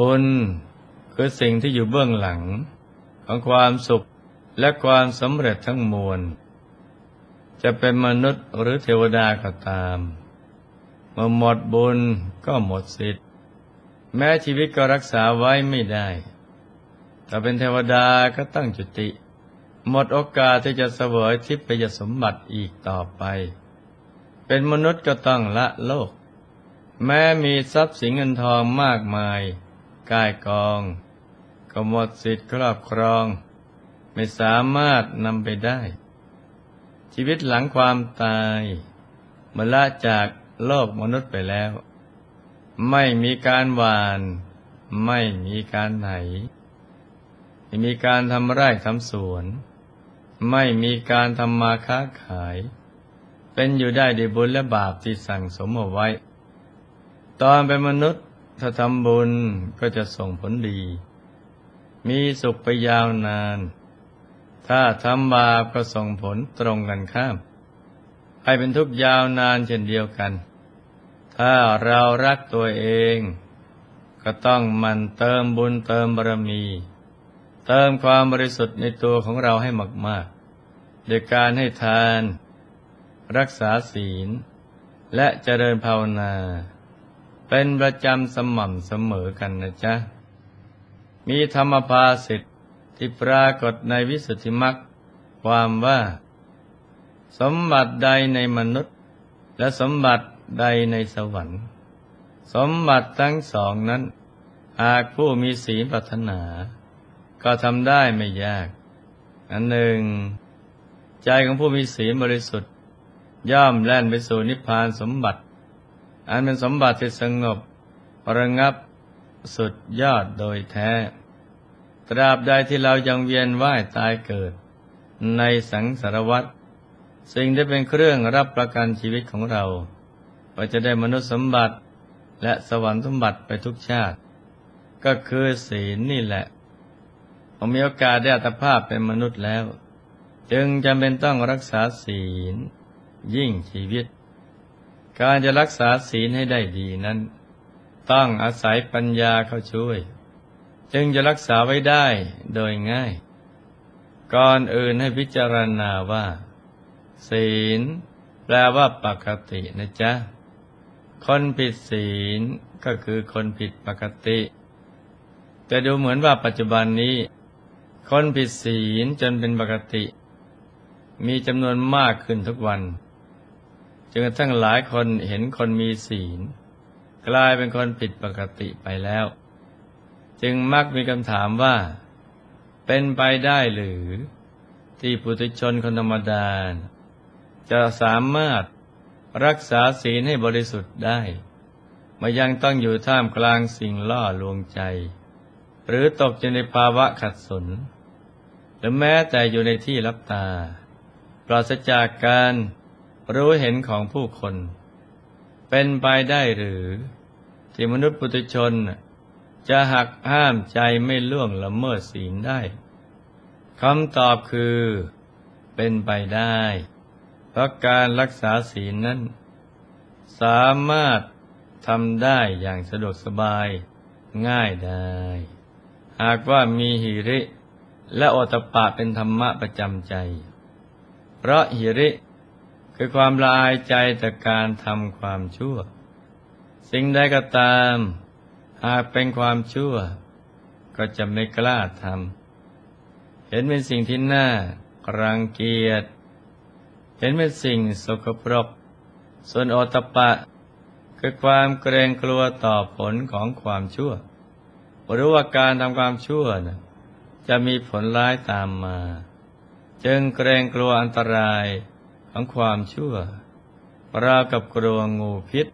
บุญคือสิ่งที่อยู่เบื้องหลัง ของความสุขและความสำเร็จทั้งมวล จะเป็นมนุษย์หรือเทวดาก็ตาม เมื่อหมดบุญก็หมดสิทธิ์ แม้ชีวิตก็รักษาไว้ไม่ได้ถ้าเป็นเทวดาก็ตั้งจุติ หมดโอกาสที่จะเสวยทิพยสมบัติอีกต่อไป เป็นมนุษย์ก็ต้องละโลก แม้มีทรัพย์สินเงินทองมากมาย กายกอง ก็หมดสิทธิ์ครอบครอง ไม่สามารถนำไปได้ ชีวิตหลังความตายมื่อละจากโลกมนุษย์ไปแล้ว ไม่มีการหวาน ไม่มีการไหน ไม่มีการทำไร่ทำสวน ไม่มีการทำมาค้าขาย เป็นอยู่ได้ด้วยบุญและบาปที่สั่งสมเอาไว้ ตอนเป็นมนุษย์ ถ้าทำบุญก็จะส่งผลดี มีสุขไปยาวนาน ถ้าทำบาปก็ส่งผลตรงกันข้าม ให้เป็นทุกข์ยาวนานเช่นเดียวกัน ถ้าเรารักตัวเอง ก็ต้องมันเติมบุญเติมบารมี เติมความบริสุทธิ์ในตัวของเราให้มากๆโดยการให้ทาน รักษาศีล และเจริญภาวนา เป็นประจำสม่ำเสมอกันนะจ๊ะ มีธรรมภาสิทธิ์ที่ปรากฏในวิสุทธิมรรคความว่า สมบัติใดในมนุษย์ และสมบัติใดในสวรรค์ สมบัติทั้งสองนั้น หากผู้มีศีลปรารถนา ก็ทำได้ไม่ยาก อันหนึ่ง ใจของผู้มีศีลบริสุทธิ์ ย่อมแล่นไปสู่นิพพานสมบัติ อันเป็นสมบัติที่สงบระงับสุดยอดโดยแท้ ตราบใดที่เรายังเวียนว่ายตายเกิด ในสังสารวัฏสิ่งที่เป็นเครื่องรับประกันชีวิตของเราว่าจะได้มนุษย์สมบัติและสวรรค์สมบัติไปทุกชาติ ก็คือศีลนี่แหละผมมีโอกาสได้อัตภาพเป็นมนุษย์แล้ว จึงจำเป็นต้องรักษาศีลยิ่งชีวิต การจะรักษาศีลให้ได้ดีนั้น ต้องอาศัยปัญญาเข้าช่วย จึงจะรักษาไว้ได้โดยง่าย ก่อนอื่นให้พิจารณาว่า ศีล แปลว่าปกตินะจ๊ะ คนผิดศีลก็คือคนผิดปกติ แต่ดูเหมือนว่าปัจจุบันนี้ คนผิดศีลจนเป็นปกติ มีจำนวนมากขึ้นทุกวัน จนกระทั่งหลายคนเห็นคนมีศีล กลายเป็นคนผิดปกติไปแล้ว จึงมักมีคำถามว่า เป็นไปได้หรือ ที่ปุถุชนคนธรรมดา จะสามารถรักษาศีลให้บริสุทธิ์ได้มายังต้องอยู่ท่ามกลางสิ่งล่อลวงใจ หรือตกอยู่ในภาวะขัดสน หรือแม้แต่อยู่ในที่รับตา ปราศจากการ รู้เห็นของผู้คน เป็นไปได้หรือ ที่มนุษย์ปุถุชน จะหักห้ามใจไม่ล่วงละเมิดศีลได้คำตอบคือ เป็นไปได้ เพราะการรักษาศีลนั้น สามารถทำได้อย่างสะดวกสบายง่ายได้ หากว่ามีหิริ และโอตปะเป็นธรรมะประจำใจ เพราะหิริ คือความละอายใจจากการทำความชั่ว สิ่งใดก็ตาม หากเป็นความชั่ว ก็จะไม่กล้าทำเห็นเป็นสิ่งที่น่ารังเกียจเห็นเป็นสิ่งสกปรก ส่วนโอตปะ คือความเกรงกลัวต่อผลของความชั่วหรือว่าการทำความชั่วนะจะมีผลร้ายตามมา จึงเกรงกลัวอันตราย ของความชั่ว ราวกับกลัวงูพิษ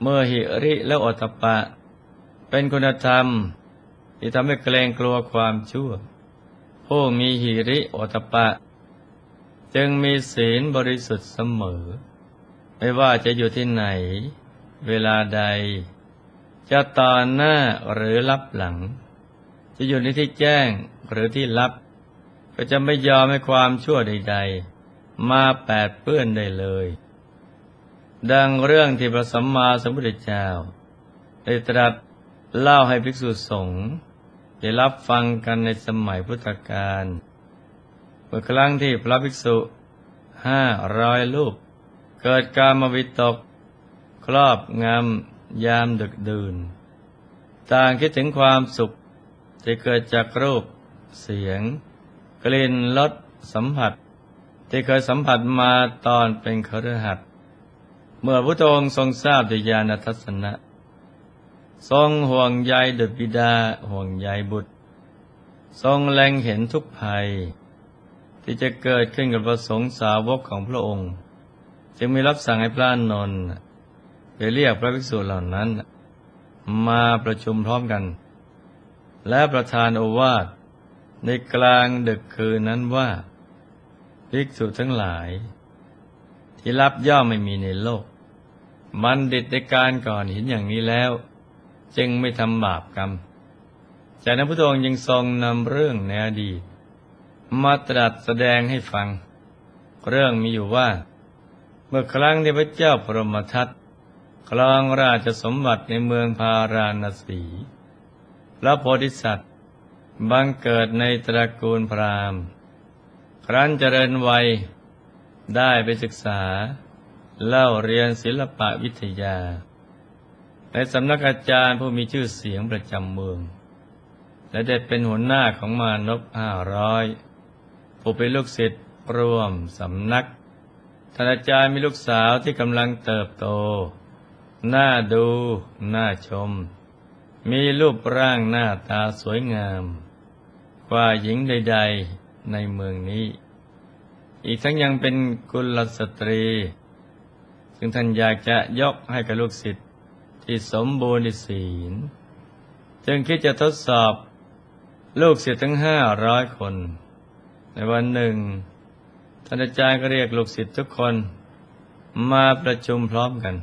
เมื่อหิริและอตปะ เป็นคุณธรรม ที่ทำให้เกรงกลัวความชั่ว ผู้มีหิริอตปะ จึงมีศีลบริสุทธิ์เสมอ ไม่ว่าจะอยู่ที่ไหน เวลาใด จะตอนหน้าหรือรับหลัง จะอยู่ในที่แจ้งหรือที่ลับก็จะไม่ยอมให้ความชั่วใด ๆ มาแปดเปื้อนได้เลย ดังเรื่องที่พระสัมมาสัมพุทธเจ้า ได้ตรัสเล่าให้ภิกษุสงฆ์ได้รับฟังกันในสมัยพุทธกาลเมื่อครั้งที่พระภิกษุห้าร้อยรูปเกิดการมวิตก ครอบงำยามดึกดื่น ต่างคิดถึงความสุขที่เกิดจากรูป เสียง กลิ่นรสสัมผัส ที่เคยสัมผัสมาตอนเป็นคฤหัสถ์เมื่อพระองค์ทรงทราบด้วยญาณทัศนะ ทรงห่วงใยดุจบิดาห่วงใยบุตร ทรงแลงเห็นทุกภัย ที่จะเกิดขึ้นกับประสงค์สาวกของพระองค์ จึงมีรับสั่งให้พระนนท์ไปเรียกพระภิกษุเหล่านั้น มาประชุมพร้อมกัน และประธานโอวาทในกลางดึกคืนนั้นว่า ภิกษุทั้งหลาย ที่รับย่อมไม่มีในโลก มันดิดในการก่อนเห็นอย่างนี้แล้ว จึงไม่ทำบาปกรรม จากนั้นพระองค์ยังทรงนำเรื่องในอดีต มาตรัสแสดงให้ฟัง เรื่องมีอยู่ว่า เมื่อครั้งที่พระเจ้าพรหมทัตครองราชสมบัติในเมืองพาราณสีพระโพธิสัตว์บังเกิดในตระกูลพราหมณ์ ครั้นเจริญวัยได้ไปศึกษา เล่าเรียนศิลปะวิทยา ในสำนักอาจารย์ผู้มีชื่อเสียงประจำเมือง และได้เป็นหัวหน้าของมานพห้าร้อยผู้เป็นลูกศิษย์รวมสำนักท่านอาจารย์มีลูกสาวที่กำลังเติบโต น่าดู น่าชม มีรูปร่างหน้าตาสวยงาม กว่าหญิงใด ๆ ในเมืองนี้ อีกทั้งยังเป็นกุลสตรี ซึ่งท่านอยากจะยกให้กับลูกศิษย์ที่สมบูรณ์ในศีล จึงคิดจะทดสอบลูกศิษย์ทั้งห้าร้อยคน ในวันหนึ่งท่านอาจารย์ก็เรียกลูกศิษย์ทุกคนมาประชุมพร้อมกัน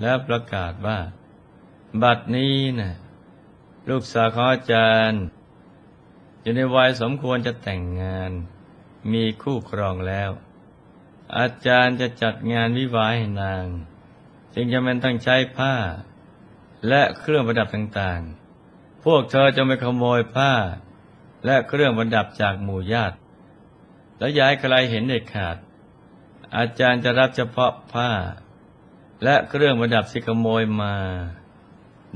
แล้วประกาศว่า บัดนี้นะลูกสาวของอาจารย์ อยู่ในวัยสมควรจะแต่งงาน มีคู่ครองแล้ว อาจารย์จะจัดงานวิวาให้นาง จึงจะเป็นต้องใช้ผ้า และเครื่องประดับต่างๆ พวกเธอจะไม่ขโมยผ้า และเครื่องประดับจากหมู่ญาติ แล้วย้ายใครเห็นเด็ดขาด อาจารย์จะรับเฉพาะผ้า และเครื่องประดับที่ขโมยมา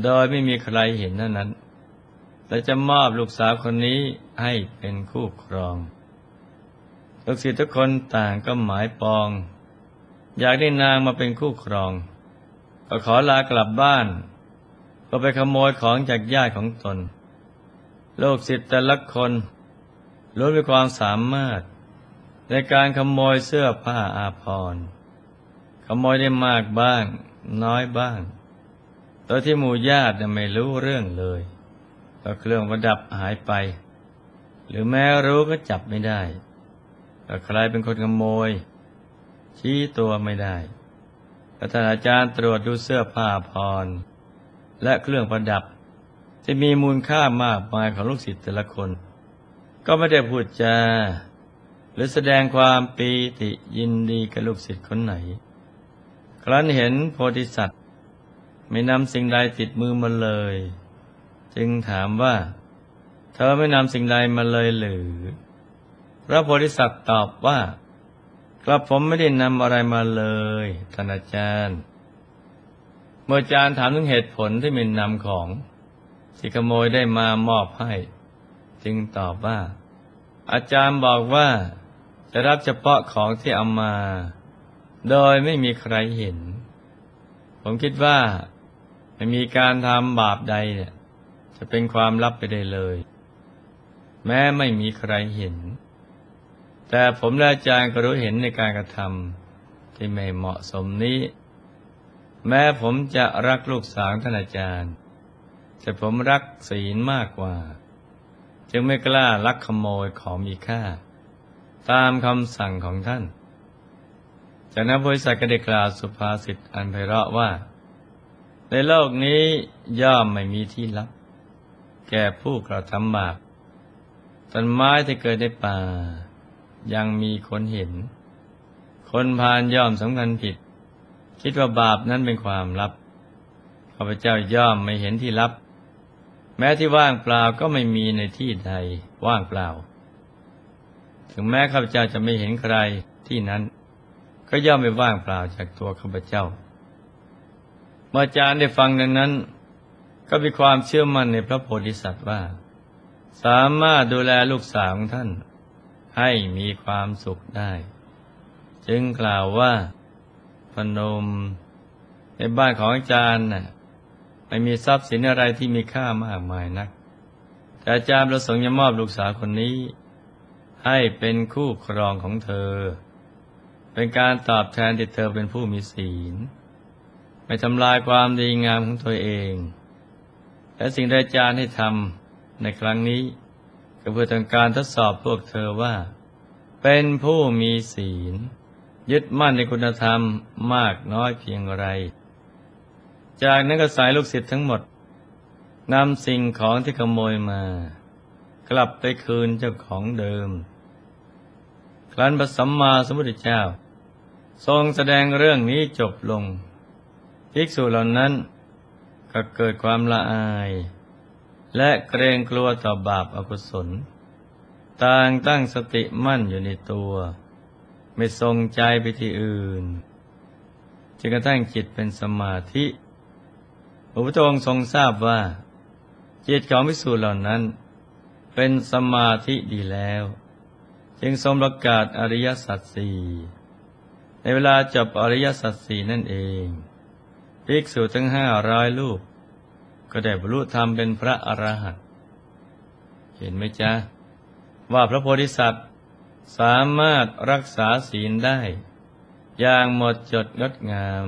โดยไม่มีใครเห็นเท่านั้น และจะมอบลูกสาวคนนี้ให้เป็นคู่ครอง ลูกศิษย์ทุกคนต่างก็หมายปอง อยากได้นางมาเป็นคู่ครอง ก็ขอลากลับบ้าน ก็ไปขโมยของจากญาติของตน ลูกศิษย์แต่ละคนล้วนมีความสามารถ ในการขโมยเสื้อผ้าอาภรณ์ ขโมยได้มากบ้าง น้อยบ้าง โดยที่หมู่ญาติไม่รู้เรื่องเลย ก็เครื่องประดับหายไป หรือแม้รู้ก็จับไม่ได้ก็ใครเป็นคนขโมย ชี้ตัวไม่ได้แต่ท่านอาจารย์ตรวจดูเสื้อผ้าพร และเครื่องประดับ ที่มีมูลค่ามากมายของลูกศิษย์แต่ละคน ก็ไม่ได้พูดจาหรือแสดงความปีติยินดีกับลูกศิษย์คนไหน ครั้นเห็นโพธิสัตว์ ไม่นำสิ่งใดติดมือมาเลย จึงถามว่า เธอไม่นำสิ่งใดมาเลยหรือ พระโพธิสัตว์ตอบว่ากระผมไม่ได้นำอะไรมาเลยท่านอาจารย์ เมื่ออาจารย์ถามถึงเหตุผลที่ไม่นำของที่ขโมยได้มามอบให้ จึงตอบว่า อาจารย์บอกว่า จะรับเฉพาะของที่เอามา โดยไม่มีใครเห็น ผมคิดว่า ไม่มีการทำบาปใดเนี่ย จะเป็นความลับไปได้เลย แม้ไม่มีใครเห็น แต่ผมและอาจารย์ก็รู้เห็นในการกระทำที่ไม่เหมาะสมนี้ แม้ผมจะรักลูกสาวท่านอาจารย์ แต่ผมรักศีลมากกว่า จึงไม่กล้าลักขโมยของมีค่า ตามคำสั่งของท่าน จากนั้นบริษัทก็ได้กล่าวสุภาษิตอันไพเราะว่า ในโลกนี้ย่อมไม่มีที่ลับ แก่ผู้กระทำบาปต้นไม้ที่เกิดในป่า ยังมีคนเห็น คนพานย่อมสำคัญผิด คิดว่าบาปนั้นเป็นความลับข้าพเจ้าย่อมไม่เห็นที่ลับ แม้ที่ว่างเปล่าก็ไม่มีในที่ใดว่างเปล่า ถึงแม้ข้าพเจ้าจะไม่เห็นใครที่นั้น ก็ย่อมไม่ว่างเปล่าจากตัวข้าพเจ้าเมื่ออาจารย์ได้ฟังดังนั้น ก็มีความเชื่อมั่นในพระโพธิสัตว์ว่า สามารถดูแลลูกสาวของท่าน ให้มีความสุขได้ จึงกล่าวว่าพนม ในบ้านของอาจารย์น่ะไม่มีทรัพย์สินอะไรที่มีค่ามากมายนัก แต่อาจารย์ประสงค์จะมอบลูกสาวคนนี้ ให้เป็นคู่ครองของเธอ เป็นการตอบแทนที่เธอเป็นผู้มีศีล ไม่ทำลายความดีงามของตัวเอง และสิ่งใดอาจารย์ให้ทำในครั้งนี้ ก็เพื่อต้องการทดสอบพวกเธอว่า เป็นผู้มีศีล ยึดมั่นในคุณธรรมมากน้อยเพียงไร จากนั้นก็สายลูกศิษย์ทั้งหมดนำสิ่งของที่ขโมยมา กลับไปคืนเจ้าของเดิม ครั้นพระสัมมาสัมพุทธเจ้า ทรงแสดงเรื่องนี้จบลงภิกษุเหล่านั้น ก็เกิดความละอาย และเกรงกลัวต่อบาปอกุศล ต่างตั้งสติมั่นอยู่ในตัว ไม่ทรงใจไปที่อื่นจึงกระทั่งจิตเป็นสมาธิพระพุทธองค์ทรงทราบว่า จิตของภิกษุเหล่านั้น เป็นสมาธิดีแล้ว จึงทรงประกาศอริยสัจสี่ในเวลาจบอริยสัจสี่นั่นเอง ภิกษุทั้งห้าร้อยลูก ก็ได้บรรลุธรรมเป็นพระอรหันต์เห็นไหมจ๊ะ ว่าพระโพธิสัตว์ สามารถรักษาศีลได้ อย่างหมดจดงดงาม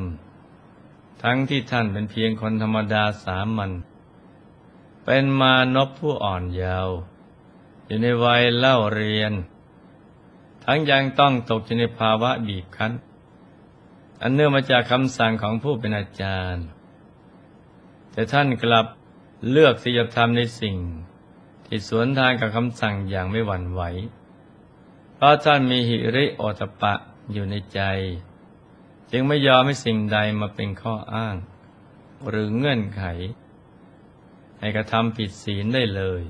ทั้งที่ท่านเป็นเพียงคนธรรมดาสามัญเป็นมานพผู้อ่อนเยาว์อยู่ในวัยเล่าเรียน ทั้งยังต้องตกอยู่ในภาวะบีบคั้น อันเนื่องมาจากคำสั่งของผู้เป็นอาจารย์ แต่ท่านกลับเลือกที่จะทำในสิ่ง ที่สวนทางกับคำสั่งอย่างไม่หวั่นไหว เพราะท่านมีหิริโอตปะอยู่ในใจ จึงไม่ยอมให้สิ่งใดมาเป็นข้ออ้าง หรือเงื่อนไข ให้กระทำผิดศีลได้เลย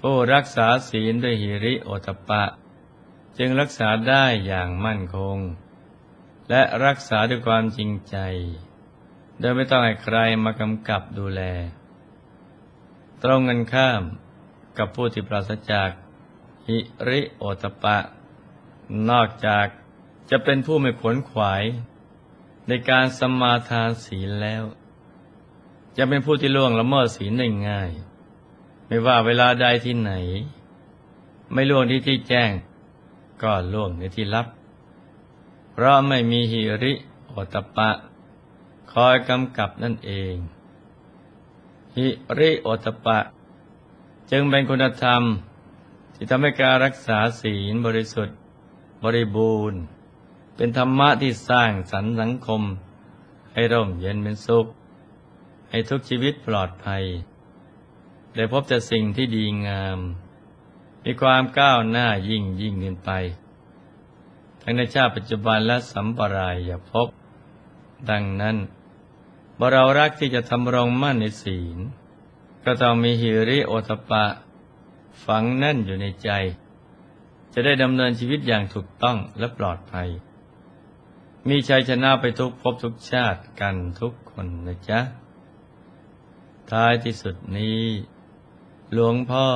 ผู้รักษาศีลด้วยหิริโอตปะ จึงรักษาได้อย่างมั่นคง และรักษาด้วยความจริงใจ โดยไม่ต้องให้ใครมากำกับดูแล ตรงกันข้ามกับผู้ที่ปราศจาก หิริโอตปะ นอกจากจะเป็นผู้ไม่ขวนขวาย ในการสมมาทานศีลแล้ว จะเป็นผู้ที่ล่วงละเมิดศีลได้ง่าย ไม่ว่าเวลาใดที่ไหน ไม่ล่วงที่ที่แจ้ง ก็ล่วงในที่ลับ เพราะไม่มีหิริโอตปะ คอยกำกับนั่นเอง หิริโอตปะ จึงเป็นคุณธรรม ที่ทำให้การรักษาศีลบริสุทธิ์ บริบูรณ์ เป็นธรรมะที่สร้างสรรค์สังคม ให้ร่มเย็นเป็นสุข ให้ทุกชีวิตปลอดภัย ได้พบแต่สิ่งที่ดีงาม มีความก้าวหน้ายิ่งยิ่งขึ้นไป ทั้งในชาติปัจจุบันและสัมปรายอย่าพบดังนั้นเมื่อเรารักที่จะทำรงมั่นในศีล ก็ต้องมีหิริโอตปะ ฝังแน่นอยู่ในใจ จะได้ดำเนินชีวิตอย่างถูกต้องและปลอดภัย มีชัยชนะไปทุกภพทุกชาติกันทุกคนนะจ๊ะ ท้ายที่สุดนี้ หลวงพ่อ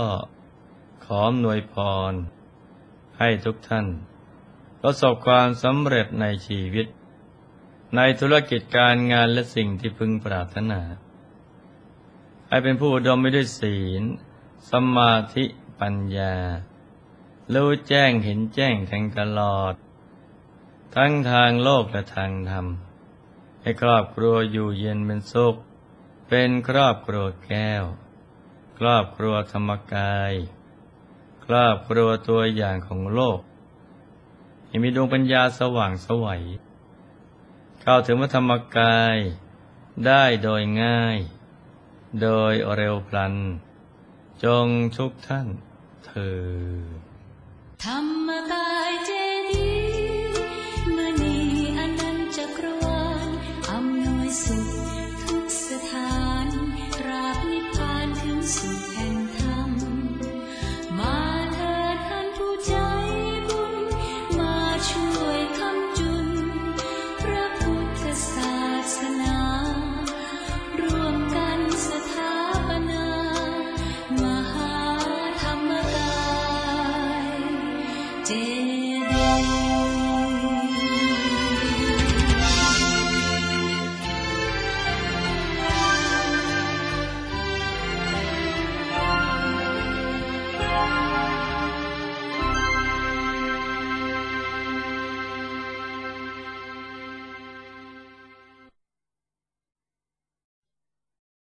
ขอหน่วยพร ให้ทุกท่าน ประสบความสำเร็จในชีวิต ในธุรกิจการงานและสิ่งที่พึงปรารถนา ให้เป็นผู้อุดมไปด้วยศีล สมาธิปัญญา รู้แจ้งเห็นแจ้งแทงตลอด ทั้งทางโลกและทางธรรม ให้ครอบครัวอยู่เย็นเป็นสุข เป็นครอบครัวแก้ว ครอบครัวธรรมกาย ครอบครัวตัวอย่างของโลก ให้มีดวงปัญญาสว่างสวัยเข้าถึงพระธรรมกายได้โดยง่าย โดยเร็วพลัน จงทุกท่านเธอธรรมกายเจ